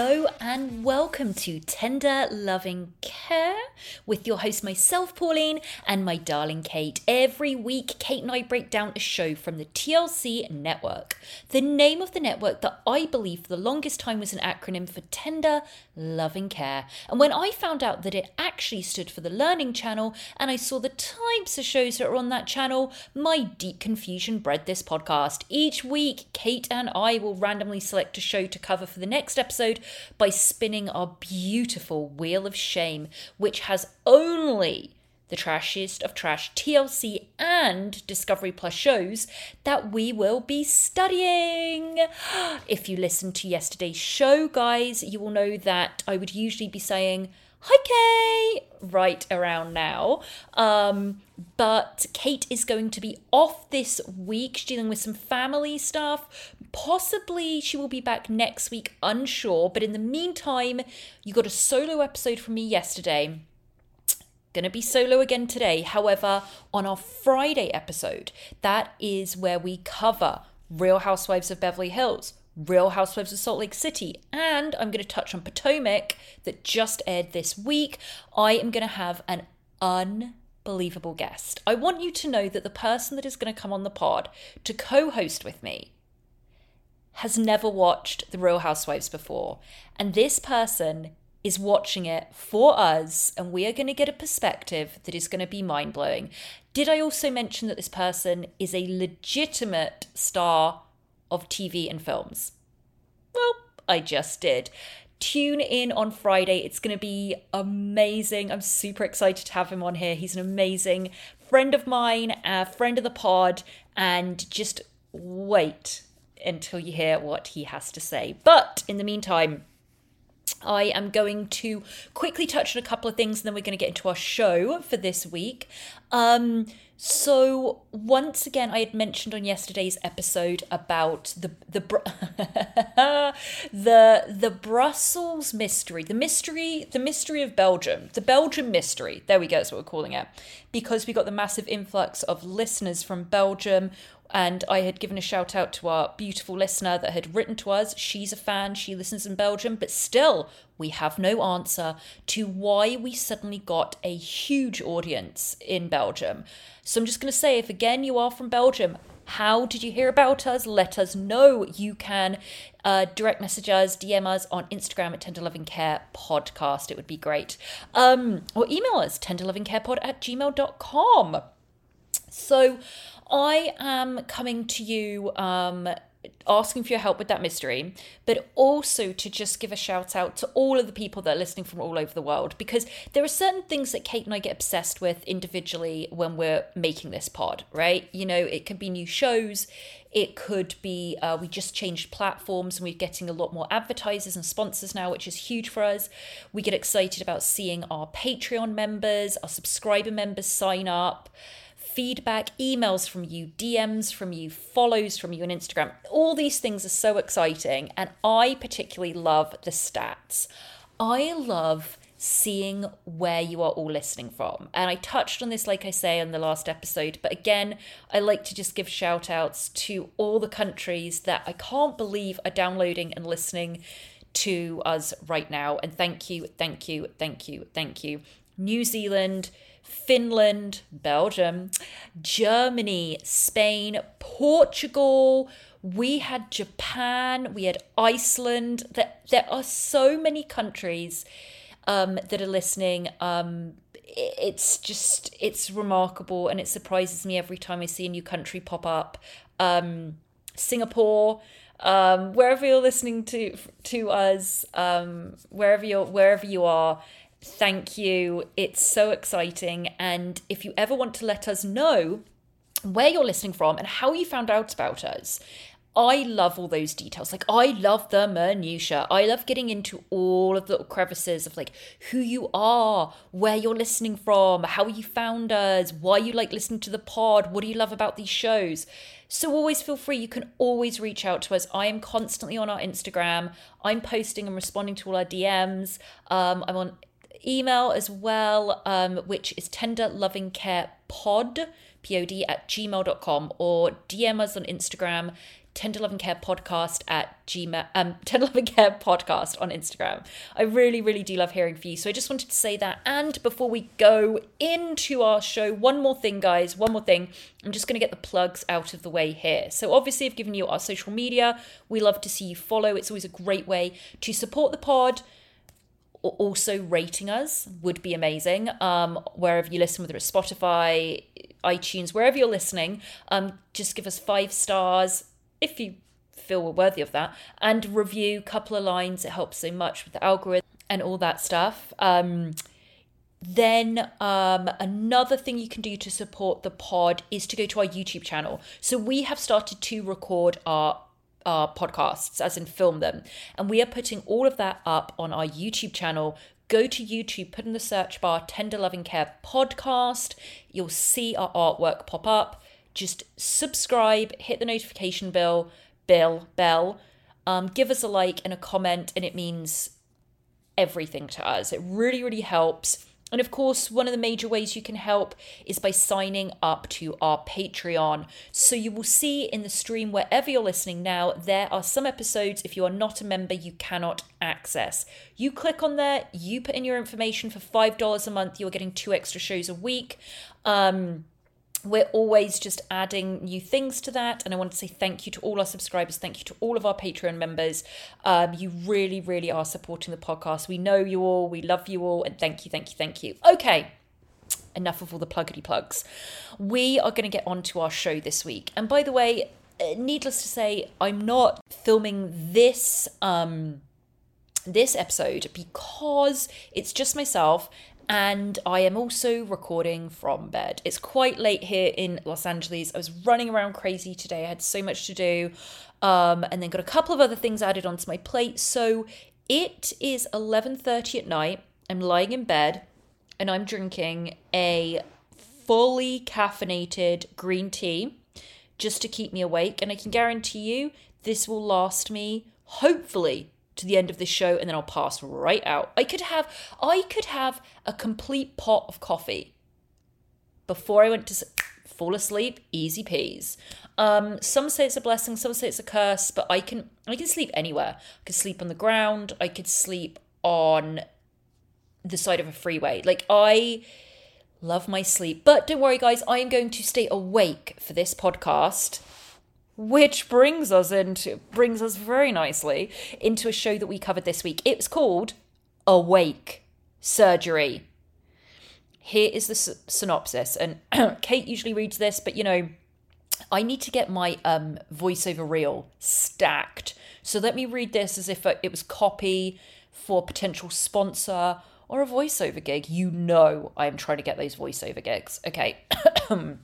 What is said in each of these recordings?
Hello and welcome to Tender Loving Care with your host, myself, Pauline, and my darling Kate. Every week, Kate and I break down a show from the TLC network. The name of the network that I believe for the longest time was an acronym for Tender Loving Care. And when I found out that it actually stood for the Learning Channel and I saw the types of shows that are on that channel, my deep confusion bred this podcast. Each week, Kate and I will randomly select a show to cover for the next episode by spinning our beautiful Wheel of Shame, which has only the trashiest of trash TLC and Discovery Plus shows that we will be studying. If you listened to yesterday's show, guys, you will know that I would usually be saying, Hi, Kate, right around now. Um, but Kate is going to be off this week. She's dealing with some family stuff. Possibly she will be back next week, unsure. But in the meantime, you got a solo episode from me yesterday. Gonna be solo again today. However, on our Friday episode, that is where we cover Real Housewives of Beverly Hills, Real Housewives of Salt Lake City, and I'm going to touch on Potomac that just aired this week. I am going to have an unbelievable guest. I want you to know that the person that is going to come on the pod to co host with me has never watched The Real Housewives before. And this person is watching it for us, and we are going to get a perspective that is going to be mind blowing. Did I also mention that this person is a legitimate star of TV and films? Well, I just did. Tune in on Friday. It's going to be amazing. I'm super excited to have him on here. He's an amazing friend of mine, a friend of the pod, and just wait until you hear what he has to say. But in the meantime, I am going to quickly touch on a couple of things and then we're going to get into our show for this week. Um, so once again, I had mentioned on yesterday's episode about the the the the Brussels mystery, the mystery, the mystery of Belgium, the Belgium mystery. There we go. That's what we're calling it, because we got the massive influx of listeners from Belgium. And I had given a shout out to our beautiful listener that had written to us. She's a fan, she listens in Belgium, but still, we have no answer to why we suddenly got a huge audience in Belgium. So I'm just going to say if again you are from Belgium, how did you hear about us? Let us know. You can uh, direct message us, DM us on Instagram at Tender Loving Care Podcast. It would be great. Um, or email us, tenderlovingcarepod at gmail.com. So I am coming to you um, asking for your help with that mystery, but also to just give a shout out to all of the people that are listening from all over the world because there are certain things that Kate and I get obsessed with individually when we're making this pod, right? You know, it could be new shows, it could be uh, we just changed platforms and we're getting a lot more advertisers and sponsors now, which is huge for us. We get excited about seeing our Patreon members, our subscriber members sign up feedback, emails from you, DMs from you, follows from you on Instagram. All these things are so exciting. And I particularly love the stats. I love seeing where you are all listening from. And I touched on this, like I say, in the last episode. But again, I like to just give shout outs to all the countries that I can't believe are downloading and listening to us right now. And thank you, thank you, thank you, thank you. New Zealand, Finland, Belgium, Germany, Spain, Portugal. We had Japan, we had Iceland. There, there are so many countries um, that are listening. Um, it's just, it's remarkable and it surprises me every time I see a new country pop up. Um, Singapore, um, wherever you're listening to to us, um, wherever you're wherever you are, Thank you. It's so exciting. And if you ever want to let us know where you're listening from and how you found out about us, I love all those details. Like, I love the minutiae. I love getting into all of the little crevices of like who you are, where you're listening from, how you found us, why you like listening to the pod, what do you love about these shows. So always feel free. You can always reach out to us. I am constantly on our Instagram. I'm posting and responding to all our DMs. Um, I'm on email as well, um, which is tender loving care pod, P-O-D, at gmail.com, or DM us on Instagram, Tender Loving Care Podcast at Gmail, um, Tender Loving Care Podcast on Instagram. I really, really do love hearing from you. So I just wanted to say that. And before we go into our show, one more thing, guys, one more thing. I'm just going to get the plugs out of the way here. So obviously, I've given you our social media. We love to see you follow. It's always a great way to support the pod also rating us would be amazing. Um, wherever you listen, whether it's Spotify, iTunes, wherever you're listening, um, just give us five stars if you feel we're worthy of that, and review a couple of lines. It helps so much with the algorithm and all that stuff. Um, then um, another thing you can do to support the pod is to go to our YouTube channel. So we have started to record our our podcasts, as in film them. And we are putting all of that up on our YouTube channel. Go to YouTube, put in the search bar Tender Loving Care Podcast. You'll see our artwork pop up. Just subscribe, hit the notification bell, bell, bell. Um, give us a like and a comment, and it means everything to us. It really, really helps. And of course, one of the major ways you can help is by signing up to our Patreon. So you will see in the stream, wherever you're listening now, there are some episodes, if you are not a member, you cannot access. You click on there, you put in your information for $5 a month, you're getting two extra shows a week. Um, we're always just adding new things to that. And I want to say thank you to all our subscribers. Thank you to all of our Patreon members. Um, you really, really are supporting the podcast. We know you all. We love you all. And thank you, thank you, thank you. Okay. Enough of all the pluggity plugs. We are going to get on to our show this week. And by the way, uh, needless to say, I'm not filming this um this episode because it's just myself and I am also recording from bed. It's quite late here in Los Angeles. I was running around crazy today. I had so much to do. Um, and then got a couple of other things added onto my plate. So it is 11:30 at night. I'm lying in bed and I'm drinking a fully caffeinated green tea just to keep me awake and I can guarantee you this will last me hopefully to the end of this show and then I'll pass right out. I could have I could have a complete pot of coffee before I went to fall asleep, easy peas. Um, some say it's a blessing, some say it's a curse, but I can I can sleep anywhere. I could sleep on the ground, I could sleep on the side of a freeway. Like I love my sleep. But don't worry guys, I am going to stay awake for this podcast which brings us into brings us very nicely into a show that we covered this week. It's called Awake Surgery. Here is the s- synopsis, and Kate usually reads this, but you know, I need to get my um, voiceover reel stacked. So let me read this as if it was copy for potential sponsor or a voiceover gig. You know I am trying to get those voiceover gigs. Okay.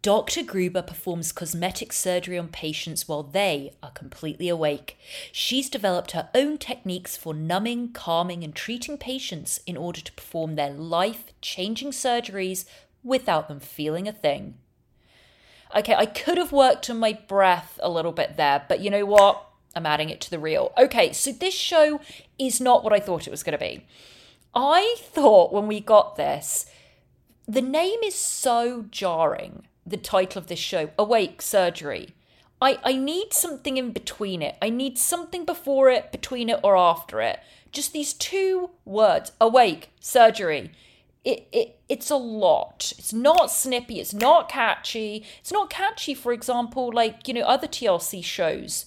Dr. Gruber performs cosmetic surgery on patients while they are completely awake. She's developed her own techniques for numbing, calming, and treating patients in order to perform their life changing surgeries without them feeling a thing. Okay, I could have worked on my breath a little bit there, but you know what? I'm adding it to the reel. Okay, so this show is not what I thought it was going to be. I thought when we got this, the name is so jarring the title of this show Awake Surgery. I, I need something in between it. I need something before it, between it, or after it. Just these two words awake, surgery. It, it it's a lot. It's not snippy, it's not catchy. It's not catchy, for example, like, you know, other TLC shows.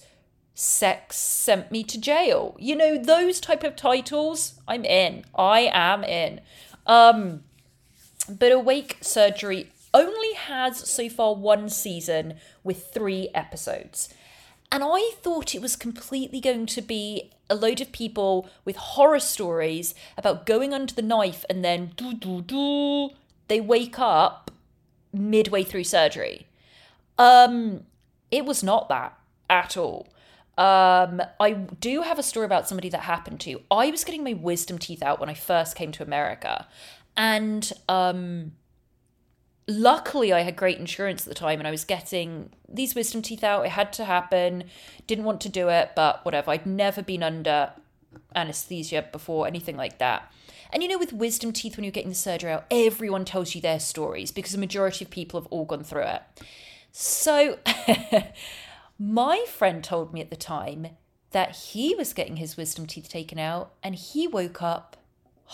Sex sent me to jail. You know, those type of titles, I'm in. I am in. Um but Awake Surgery only has so far one season with three episodes. And I thought it was completely going to be a load of people with horror stories about going under the knife and then doo, doo, doo, they wake up midway through surgery. Um, it was not that at all. Um, I do have a story about somebody that happened to. I was getting my wisdom teeth out when I first came to America, and um, luckily I had great insurance at the time and I was getting these wisdom teeth out. It had to happen. Didn't want to do it, but whatever. I'd never been under anesthesia before, anything like that. And you know, with wisdom teeth, when you're getting the surgery out, everyone tells you their stories because the majority of people have all gone through it. So, my friend told me at the time that he was getting his wisdom teeth taken out and he woke up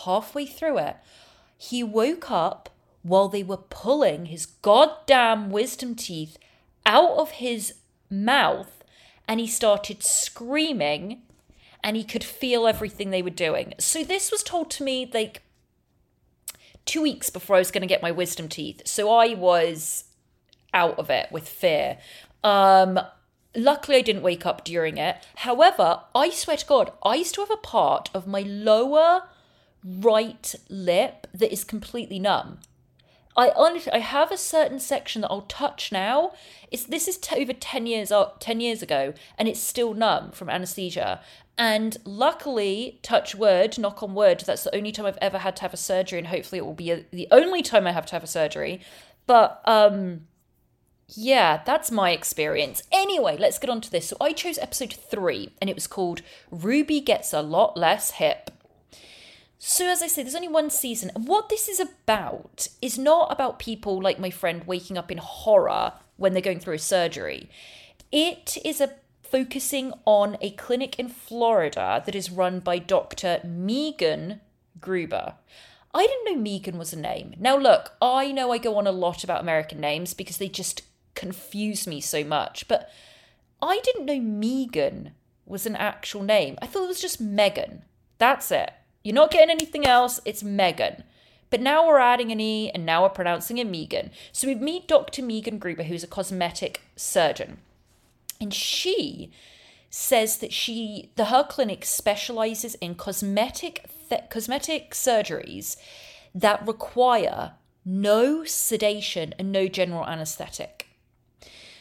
halfway through it. He woke up while they were pulling his goddamn wisdom teeth out of his mouth and he started screaming and he could feel everything they were doing. So this was told to me like two weeks before I was going to get my wisdom teeth. So I was out of it with fear. Um, luckily, I didn't wake up during it. However, I swear to God, I used to have a part of my lower right lip that is completely numb. I honestly, I have a certain section that I'll touch now. It's this is t- over ten years ten years ago, and it's still numb from anesthesia. And luckily, touch wood, knock on wood, that's the only time I've ever had to have a surgery, and hopefully it will be a, the only time I have to have a surgery. But um, yeah, that's my experience. Anyway, let's get on to this. So I chose episode three, and it was called Ruby Gets a Lot Less Hip. So, as I say, there's only one season. And what this is about is not about people like my friend waking up in horror when they're going through a surgery. It is a focusing on a clinic in Florida that is run by Dr. Megan Gruber. I didn't know Megan was a name. Now, look, I know I go on a lot about American names because they just confuse me so much, but I didn't know Megan was an actual name. I thought it was just Megan. That's it. You're not getting anything else, it's Megan. But now we're adding an E and now we're pronouncing it Megan. So we meet Dr. Megan Gruber, who's a cosmetic surgeon. And she says that she the her clinic specializes in cosmetic th- cosmetic surgeries that require no sedation and no general anesthetic.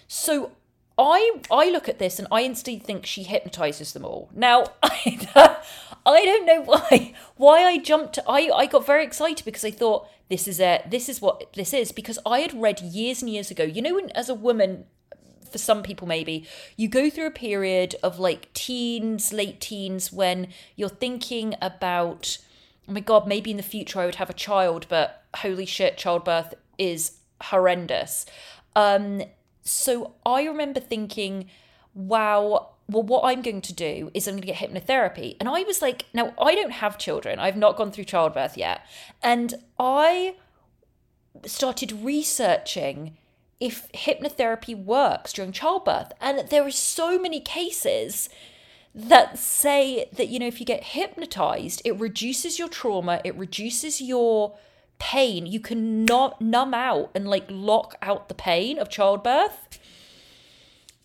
So I I look at this and I instantly think she hypnotizes them all. Now I, I don't know why why I jumped. I I got very excited because I thought this is it. This is what this is because I had read years and years ago. You know, when as a woman, for some people maybe you go through a period of like teens, late teens when you're thinking about. Oh my god, maybe in the future I would have a child, but holy shit, childbirth is horrendous. Um, so I remember thinking, wow, well, what I'm going to do is I'm going to get hypnotherapy. And I was like, now I don't have children, I've not gone through childbirth yet. And I started researching if hypnotherapy works during childbirth. And there are so many cases that say that, you know, if you get hypnotized, it reduces your trauma, it reduces your pain. You can numb out and like lock out the pain of childbirth.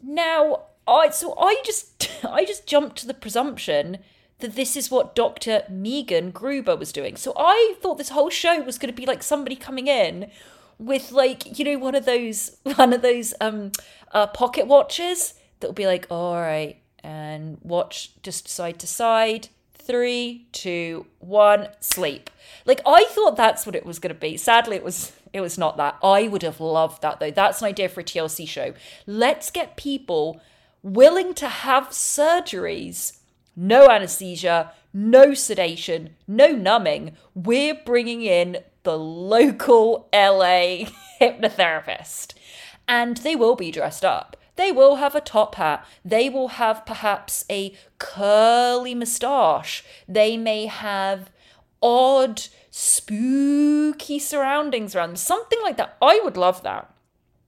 Now, I so I just I just jumped to the presumption that this is what Dr. Megan Gruber was doing. So I thought this whole show was going to be like somebody coming in with like you know one of those one of those um uh, pocket watches that will be like all right and watch just side to side three two one sleep. Like i thought that's what it was going to be. Sadly it was it was not that. I would have loved that though. That's an idea for a tlc show. Let's get people willing to have surgeries no anesthesia no sedation no numbing. We're bringing in the local la hypnotherapist. And they will be dressed up they will have a top hat. They will have perhaps a curly moustache. They may have odd, spooky surroundings around them. Something like that. I would love that.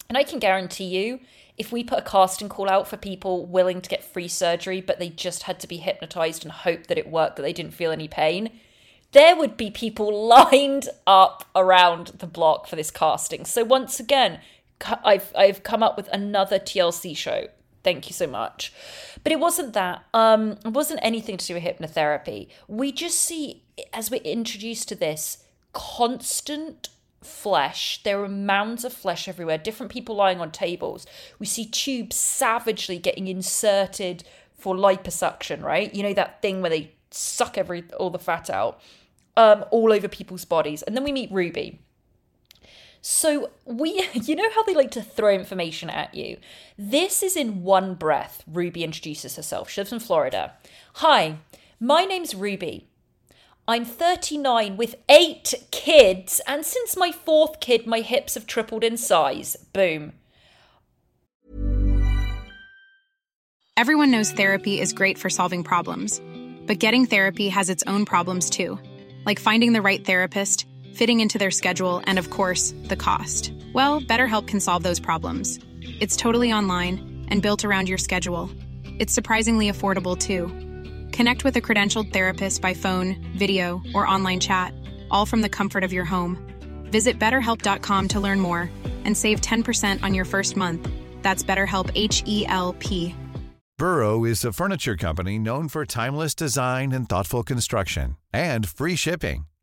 And I can guarantee you, if we put a casting call out for people willing to get free surgery, but they just had to be hypnotized and hope that it worked, that they didn't feel any pain, there would be people lined up around the block for this casting. So, once again, I've I've come up with another TLC show. Thank you so much. But it wasn't that. Um, it wasn't anything to do with hypnotherapy. We just see as we're introduced to this constant flesh. There are mounds of flesh everywhere, different people lying on tables. We see tubes savagely getting inserted for liposuction, right? You know that thing where they suck every all the fat out um, all over people's bodies. And then we meet Ruby. So we you know how they like to throw information at you. This is in one breath. Ruby introduces herself. She lives in Florida. Hi, my name's Ruby. I'm 39 with eight kids, and since my fourth kid, my hips have tripled in size. Boom. Everyone knows therapy is great for solving problems, but getting therapy has its own problems too, like finding the right therapist fitting into their schedule, and of course, the cost. Well, BetterHelp can solve those problems. It's totally online and built around your schedule. It's surprisingly affordable too. Connect with a credentialed therapist by phone, video, or online chat, all from the comfort of your home. Visit betterhelp.com to learn more and save 10% on your first month. That's BetterHelp H E L P. Burrow is a furniture company known for timeless design and thoughtful construction and free shipping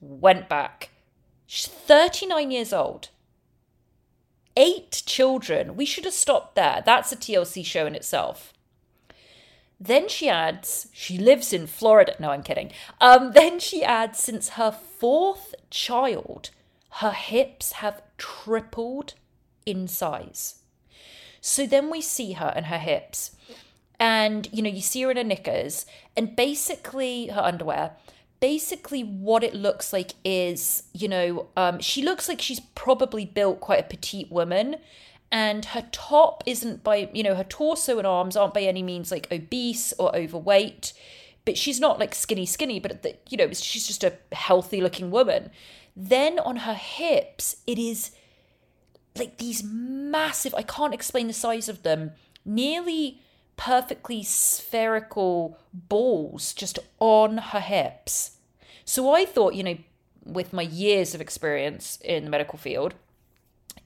went back. She's 39 years old. Eight children. We should have stopped there. That's a TLC show in itself. Then she adds, she lives in Florida. No, I'm kidding. Um, then she adds, since her fourth child, her hips have tripled in size. So then we see her and her hips, and you know, you see her in her knickers, and basically her underwear, basically what it looks like is you know um, she looks like she's probably built quite a petite woman and her top isn't by you know her torso and arms aren't by any means like obese or overweight but she's not like skinny skinny but the, you know she's just a healthy looking woman. Then on her hips it is like these massive i can't explain the size of them nearly perfectly spherical balls just on her hips. So I thought, you know, with my years of experience in the medical field,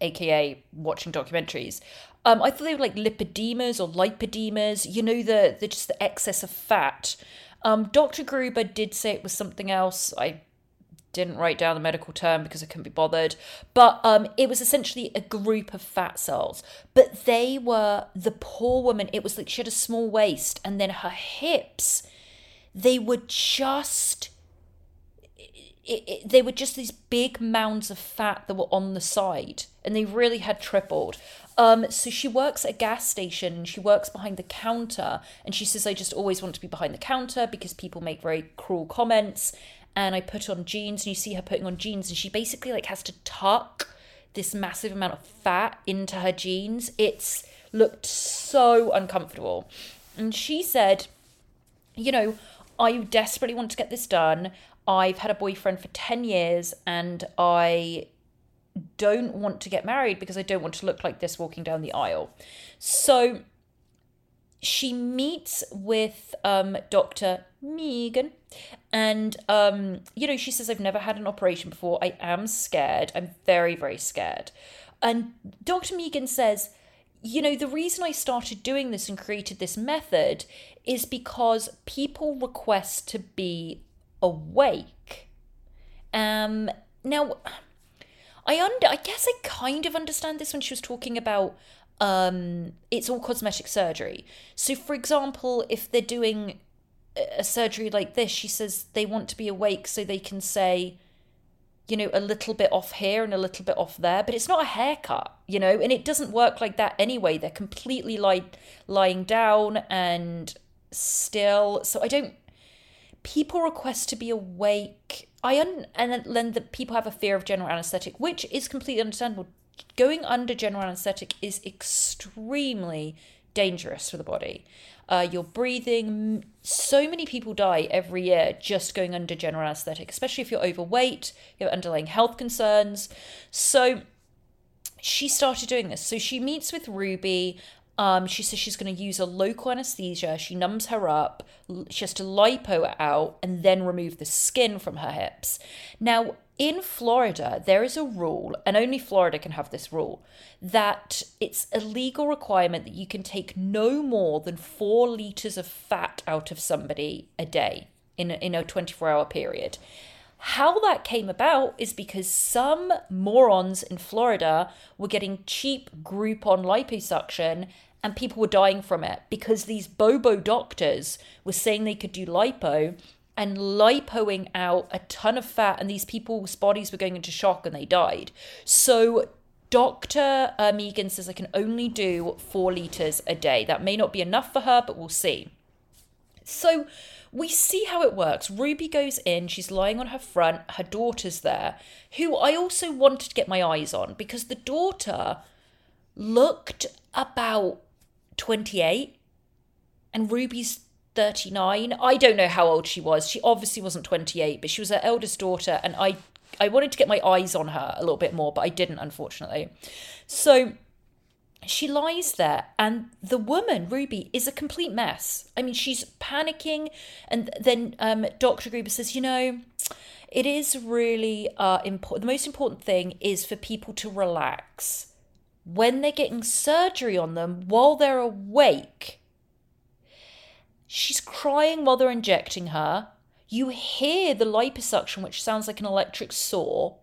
aka watching documentaries, um, I thought they were like lipodemas or lipodemas, you know, the, the just the excess of fat. Um, Dr. Gruber did say it was something else. I didn't write down the medical term because I couldn't be bothered. But um, it was essentially a group of fat cells. But they were the poor woman. It was like she had a small waist, and then her hips, they were just. It, it, they were just these big mounds of fat that were on the side, and they really had tripled. Um, so she works at a gas station she works behind the counter. And she says, I just always want to be behind the counter because people make very cruel comments and I put on jeans and you see her putting on jeans and she basically like has to tuck this massive amount of fat into her jeans. It's looked so uncomfortable. And she said, you know, I desperately want to get this done. I've had a boyfriend for 10 years and I don't want to get married because I don't want to look like this walking down the aisle. So she meets with um, Dr. Megan, and um, you know, she says, I've never had an operation before. I am scared. I'm very, very scared. And Dr. Megan says, you know, the reason I started doing this and created this method is because people request to be awake. Um, now, I under, I guess I kind of understand this when she was talking about um, it's all cosmetic surgery. So, for example, if they're doing a surgery like this, she says they want to be awake so they can say, you know, a little bit off here and a little bit off there, but it's not a haircut, you know, and it doesn't work like that anyway. They're completely like lying down and still. So I don't. People request to be awake. I un- and then the people have a fear of general anesthetic, which is completely understandable going under general anesthetic is extremely dangerous for the body. Uh, you're breathing. So many people die every year just going under general anesthetic, especially if you're overweight, you have underlying health concerns. So she started doing this. So she meets with Ruby. Um, she says she's going to use a local anesthesia. She numbs her up. She has to lipo it out and then remove the skin from her hips. Now, in Florida, there is a rule, and only Florida can have this rule, that it's a legal requirement that you can take no more than four liters of fat out of somebody a day in a, in a 24 hour period. How that came about is because some morons in Florida were getting cheap Groupon liposuction and people were dying from it because these bobo doctors were saying they could do lipo and lipoing out a ton of fat, and these people's bodies were going into shock and they died. So Dr. Uh, Megan says I can only do four liters a day. That may not be enough for her, but we'll see. So we see how it works. Ruby goes in, she's lying on her front, her daughter's there, who I also wanted to get my eyes on because the daughter looked about 28 and Ruby's 39. I don't know how old she was. She obviously wasn't 28, but she was her eldest daughter, and I I wanted to get my eyes on her a little bit more, but I didn't, unfortunately. So she lies there, and the woman, Ruby, is a complete mess. I mean, she's panicking, and then um, Dr. Gruber says, You know, it is really uh, important. The most important thing is for people to relax. When they're getting surgery on them while they're awake, She's crying while they're injecting her. You hear the liposuction, which sounds like an electric saw.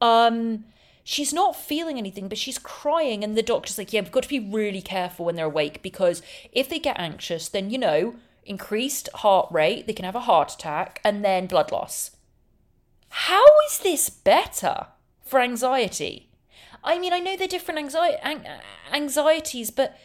Um, she's not feeling anything, but she's crying, and the doctor's like, "Yeah, we've got to be really careful when they're awake because if they get anxious, then you know, increased heart rate, they can have a heart attack, and then blood loss." How is this better for anxiety? I mean, I know they're different anxi- anxieties, but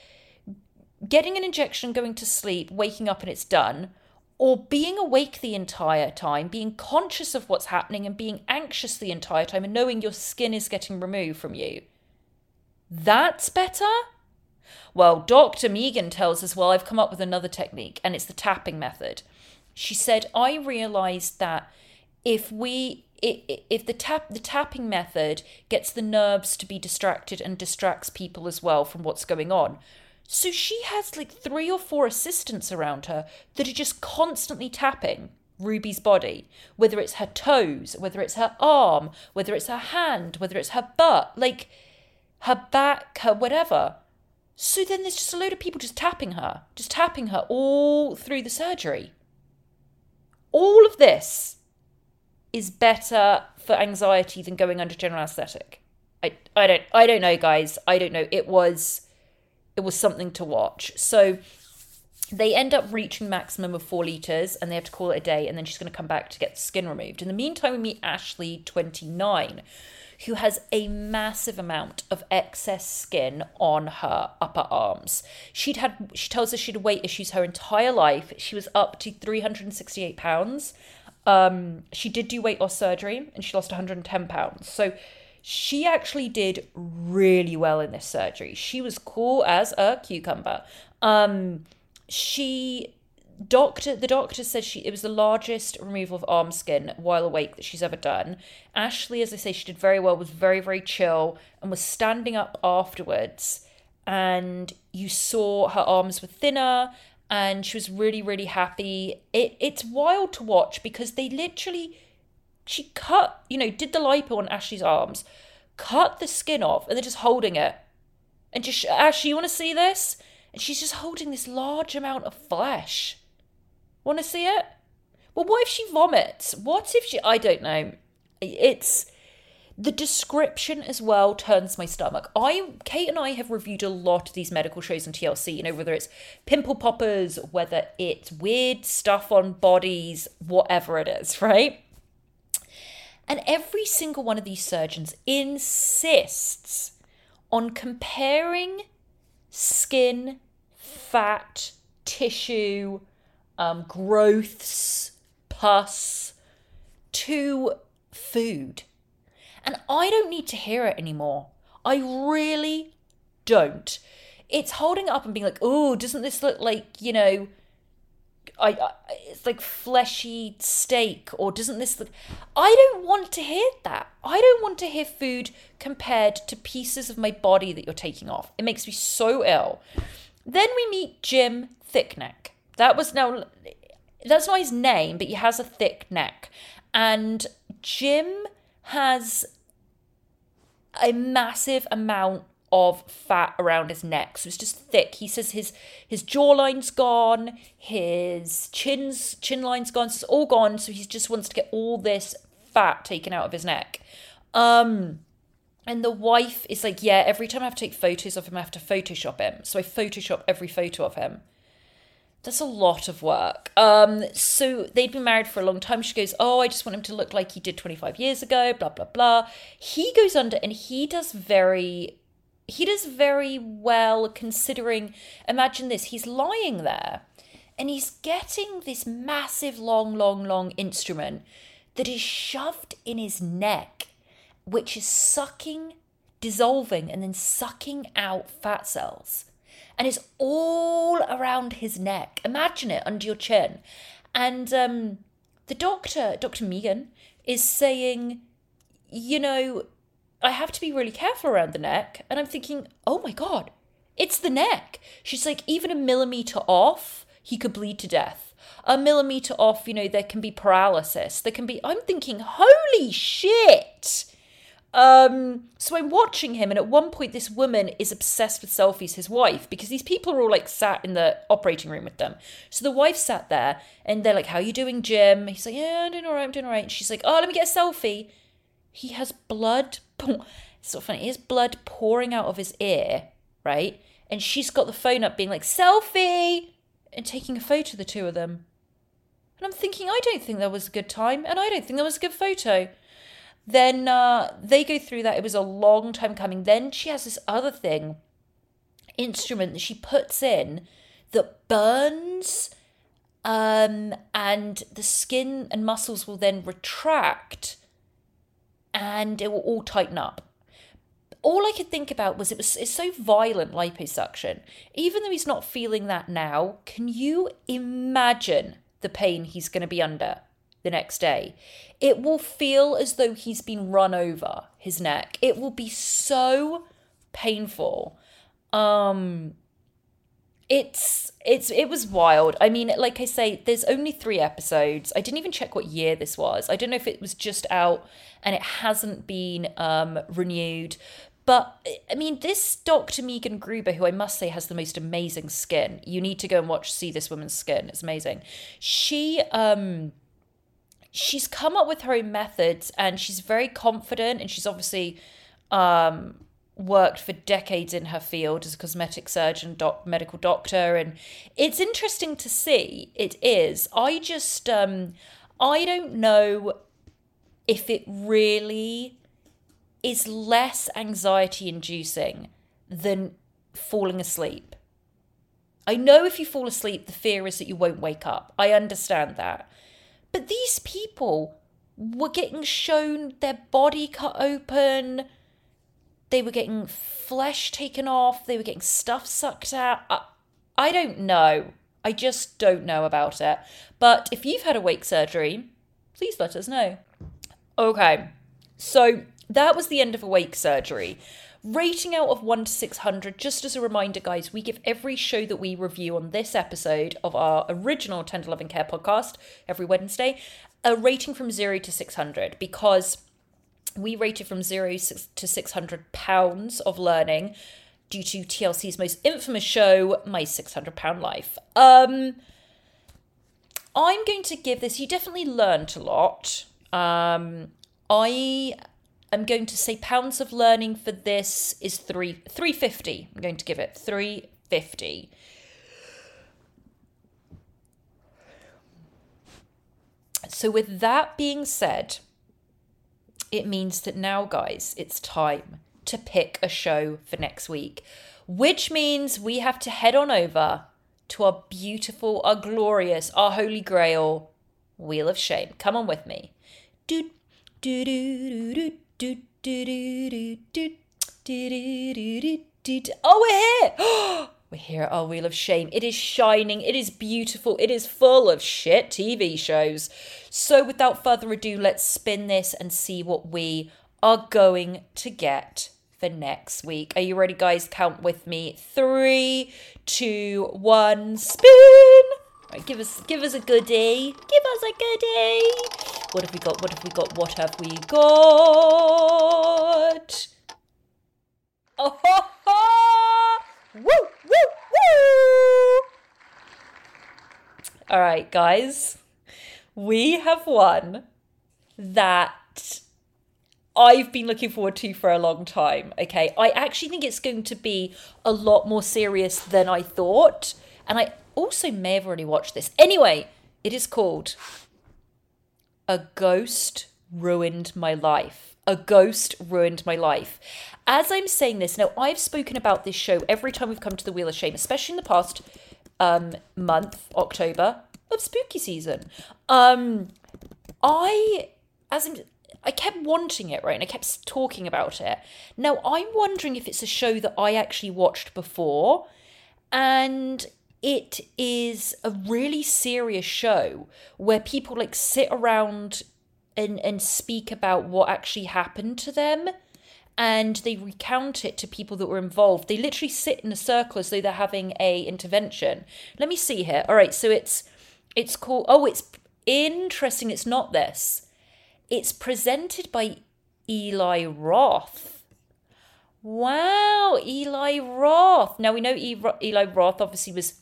getting an injection, going to sleep, waking up and it's done, or being awake the entire time, being conscious of what's happening and being anxious the entire time and knowing your skin is getting removed from you. That's better? Well, Dr. Megan tells us, well, I've come up with another technique, and it's the tapping method. She said, I realized that if we if the tap the tapping method gets the nerves to be distracted and distracts people as well from what's going on so she has like three or four assistants around her that are just constantly tapping Ruby's body, whether it's her toes, whether it's her arm, whether it's her hand, whether it's her butt, like her back, her whatever. So then there's just a load of people just tapping her, just tapping her all through the surgery. All of this is better for anxiety than going under general anesthetic. I, I don't I don't know guys. I don't know. It was it was something to watch. So they end up reaching maximum of four litres and they have to call it a day and then she's going to come back to get the skin removed. In the meantime, we meet Ashley, 29, who has a massive amount of excess skin on her upper arms. She'd had she tells us she'd had weight issues her entire life. She was up to 368 pounds. Um, she did do weight loss surgery and she lost 110 pounds. So she actually did really well in this surgery. She was cool as a cucumber. Um, she doctor the doctor said she it was the largest removal of arm skin while awake that she's ever done. Ashley, as I say, she did very well, was very, very chill, and was standing up afterwards. And you saw her arms were thinner and she was really, really happy. It it's wild to watch because they literally she cut, you know, did the lipo on Ashley's arms, cut the skin off, and they're just holding it. And just Ashley, you want to see this? And she's just holding this large amount of flesh. Want to see it? Well, what if she vomits? What if she. I don't know. It's. The description as well turns my stomach. I, Kate and I have reviewed a lot of these medical shows on TLC, you know, whether it's pimple poppers, whether it's weird stuff on bodies, whatever it is, right? And every single one of these surgeons insists on comparing skin, fat, tissue, um, growths, pus to food. And I don't need to hear it anymore. I really don't. It's holding it up and being like, oh, doesn't this look like, you know, I, I, it's like fleshy steak or doesn't this look I don't want to hear that. I don't want to hear food compared to pieces of my body that you're taking off. It makes me so ill. Then we meet Jim Thickneck. That was now that's not his name, but he has a thick neck. And Jim has a massive amount of fat around his neck. So it's just thick. He says his his jawline's gone, his chin's chin line's gone, so it's all gone. So he just wants to get all this fat taken out of his neck. Um and the wife is like, yeah, every time I have to take photos of him, I have to Photoshop him. So I Photoshop every photo of him. That's a lot of work. Um, so they'd been married for a long time. She goes, Oh, I just want him to look like he did 25 years ago, blah, blah, blah. He goes under and he does very he does very well considering imagine this he's lying there and he's getting this massive long long long instrument that is shoved in his neck which is sucking dissolving and then sucking out fat cells and it's all around his neck imagine it under your chin and um, the doctor dr megan is saying you know I have to be really careful around the neck. And I'm thinking, oh my God, it's the neck. She's like, even a millimeter off, he could bleed to death. A millimeter off, you know, there can be paralysis. There can be, I'm thinking, holy shit. Um, so I'm watching him, and at one point, this woman is obsessed with selfies, his wife, because these people are all like sat in the operating room with them. So the wife sat there, and they're like, "How are you doing, Jim?" He's like, "Yeah, I'm doing all right. I'm doing all right." And she's like, "Oh, let me get a selfie." He has blood it's so funny. His blood pouring out of his ear, right? And she's got the phone up, being like, selfie! And taking a photo of the two of them. And I'm thinking, I don't think that was a good time, and I don't think that was a good photo. Then uh, they go through that. It was a long time coming. Then she has this other thing, instrument that she puts in that burns, um, and the skin and muscles will then retract and it will all tighten up. All I could think about was it was it's so violent liposuction. Even though he's not feeling that now, can you imagine the pain he's going to be under the next day? It will feel as though he's been run over his neck. It will be so painful. Um it's it's it was wild. I mean, like I say, there's only three episodes. I didn't even check what year this was. I don't know if it was just out and it hasn't been um, renewed. But I mean, this Dr. Megan Gruber, who I must say has the most amazing skin. You need to go and watch, see this woman's skin. It's amazing. She um she's come up with her own methods and she's very confident and she's obviously um worked for decades in her field as a cosmetic surgeon, doc, medical doctor, and it's interesting to see. It is. I just, um, I don't know if it really is less anxiety inducing than falling asleep. I know if you fall asleep, the fear is that you won't wake up. I understand that. But these people were getting shown their body cut open. They were getting flesh taken off. They were getting stuff sucked out. I, I don't know. I just don't know about it. But if you've had awake surgery, please let us know. Okay, so that was the end of awake surgery. Rating out of 1 to 600, just as a reminder, guys, we give every show that we review on this episode of our original Tender Loving Care podcast every Wednesday a rating from 0 to 600 because we rated from 0 to 600 pounds of learning due to TLC's most infamous show, My 600 Pound Life. Um, I'm going to give this, you definitely learned a lot. Um, I am going to say pounds of learning for this is three 350. I'm going to give it 350. So, with that being said, it means that now, guys, it's time to pick a show for next week, which means we have to head on over to our beautiful, our glorious, our holy grail, Wheel of Shame. Come on with me. Do, do, do, do, do, Oh, we're here! We're here at our Wheel of Shame. It is shining, it is beautiful, it is full of shit TV shows. So, without further ado, let's spin this and see what we are going to get for next week. Are you ready, guys? Count with me. Three, two, one, spin. Give us give us a goodie. Give us a goodie. What have we got? What have we got? What have we got? Oh ho ho! Woo woo woo! All right, guys. We have one that I've been looking forward to for a long time. Okay. I actually think it's going to be a lot more serious than I thought. And I also may have already watched this. Anyway, it is called A Ghost Ruined My Life. A Ghost Ruined My Life. As I'm saying this, now I've spoken about this show every time we've come to the Wheel of Shame, especially in the past um, month, October, of spooky season. Um, I, as I'm, I kept wanting it, right? And I kept talking about it. Now, I'm wondering if it's a show that I actually watched before. And it is a really serious show where people like sit around and, and speak about what actually happened to them. And they recount it to people that were involved. They literally sit in a circle as though they're having a intervention. Let me see here. All right, so it's it's called oh, it's interesting. It's not this it's presented by Eli Roth. Wow, Eli Roth. Now we know Eli Roth obviously was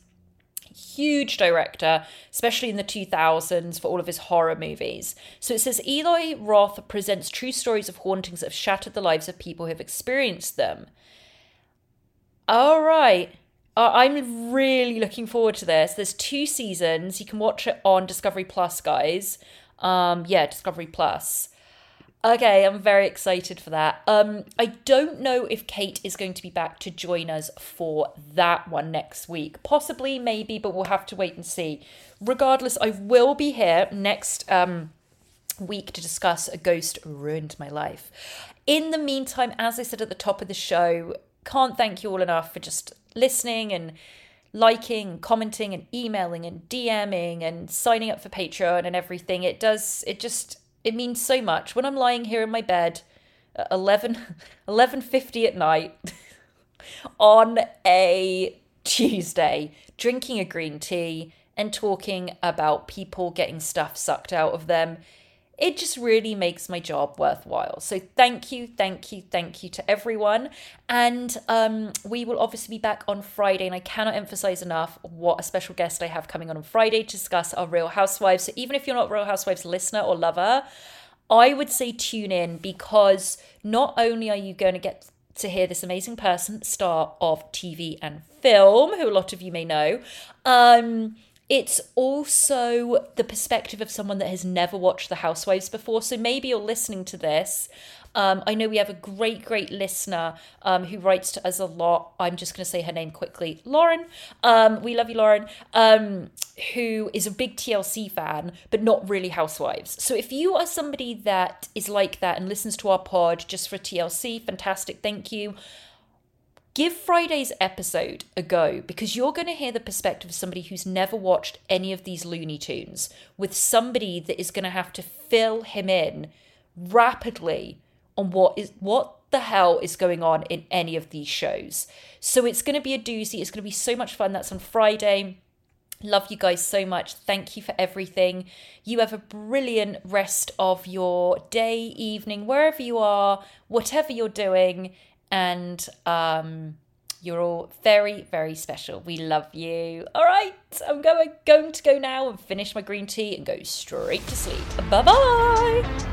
huge director, especially in the 2000s for all of his horror movies. So it says Eli Roth presents true stories of hauntings that have shattered the lives of people who have experienced them. All right. Uh, I'm really looking forward to this. There's two seasons. You can watch it on Discovery Plus, guys. Um, yeah, Discovery Plus. Okay, I'm very excited for that. Um, I don't know if Kate is going to be back to join us for that one next week. Possibly, maybe, but we'll have to wait and see. Regardless, I will be here next um, week to discuss A Ghost Ruined My Life. In the meantime, as I said at the top of the show, can't thank you all enough for just listening and liking, commenting, and emailing and DMing and signing up for Patreon and everything. It does, it just, it means so much. When I'm lying here in my bed at 11, 11.50 at night on a Tuesday, drinking a green tea and talking about people getting stuff sucked out of them it just really makes my job worthwhile. So thank you, thank you, thank you to everyone. And um, we will obviously be back on Friday. And I cannot emphasize enough what a special guest I have coming on on Friday to discuss our Real Housewives. So even if you're not Real Housewives listener or lover, I would say tune in because not only are you going to get to hear this amazing person, star of TV and film, who a lot of you may know, um, it's also the perspective of someone that has never watched The Housewives before. So maybe you're listening to this. Um, I know we have a great, great listener um, who writes to us a lot. I'm just going to say her name quickly Lauren. Um, we love you, Lauren, um, who is a big TLC fan, but not really Housewives. So if you are somebody that is like that and listens to our pod just for TLC, fantastic, thank you give Friday's episode a go because you're going to hear the perspective of somebody who's never watched any of these Looney Tunes with somebody that is going to have to fill him in rapidly on what is what the hell is going on in any of these shows. So it's going to be a doozy. It's going to be so much fun. That's on Friday. Love you guys so much. Thank you for everything. You have a brilliant rest of your day, evening, wherever you are, whatever you're doing and um, you're all very, very special. We love you. All right, I'm going, going to go now and finish my green tea and go straight to sleep. Bye bye.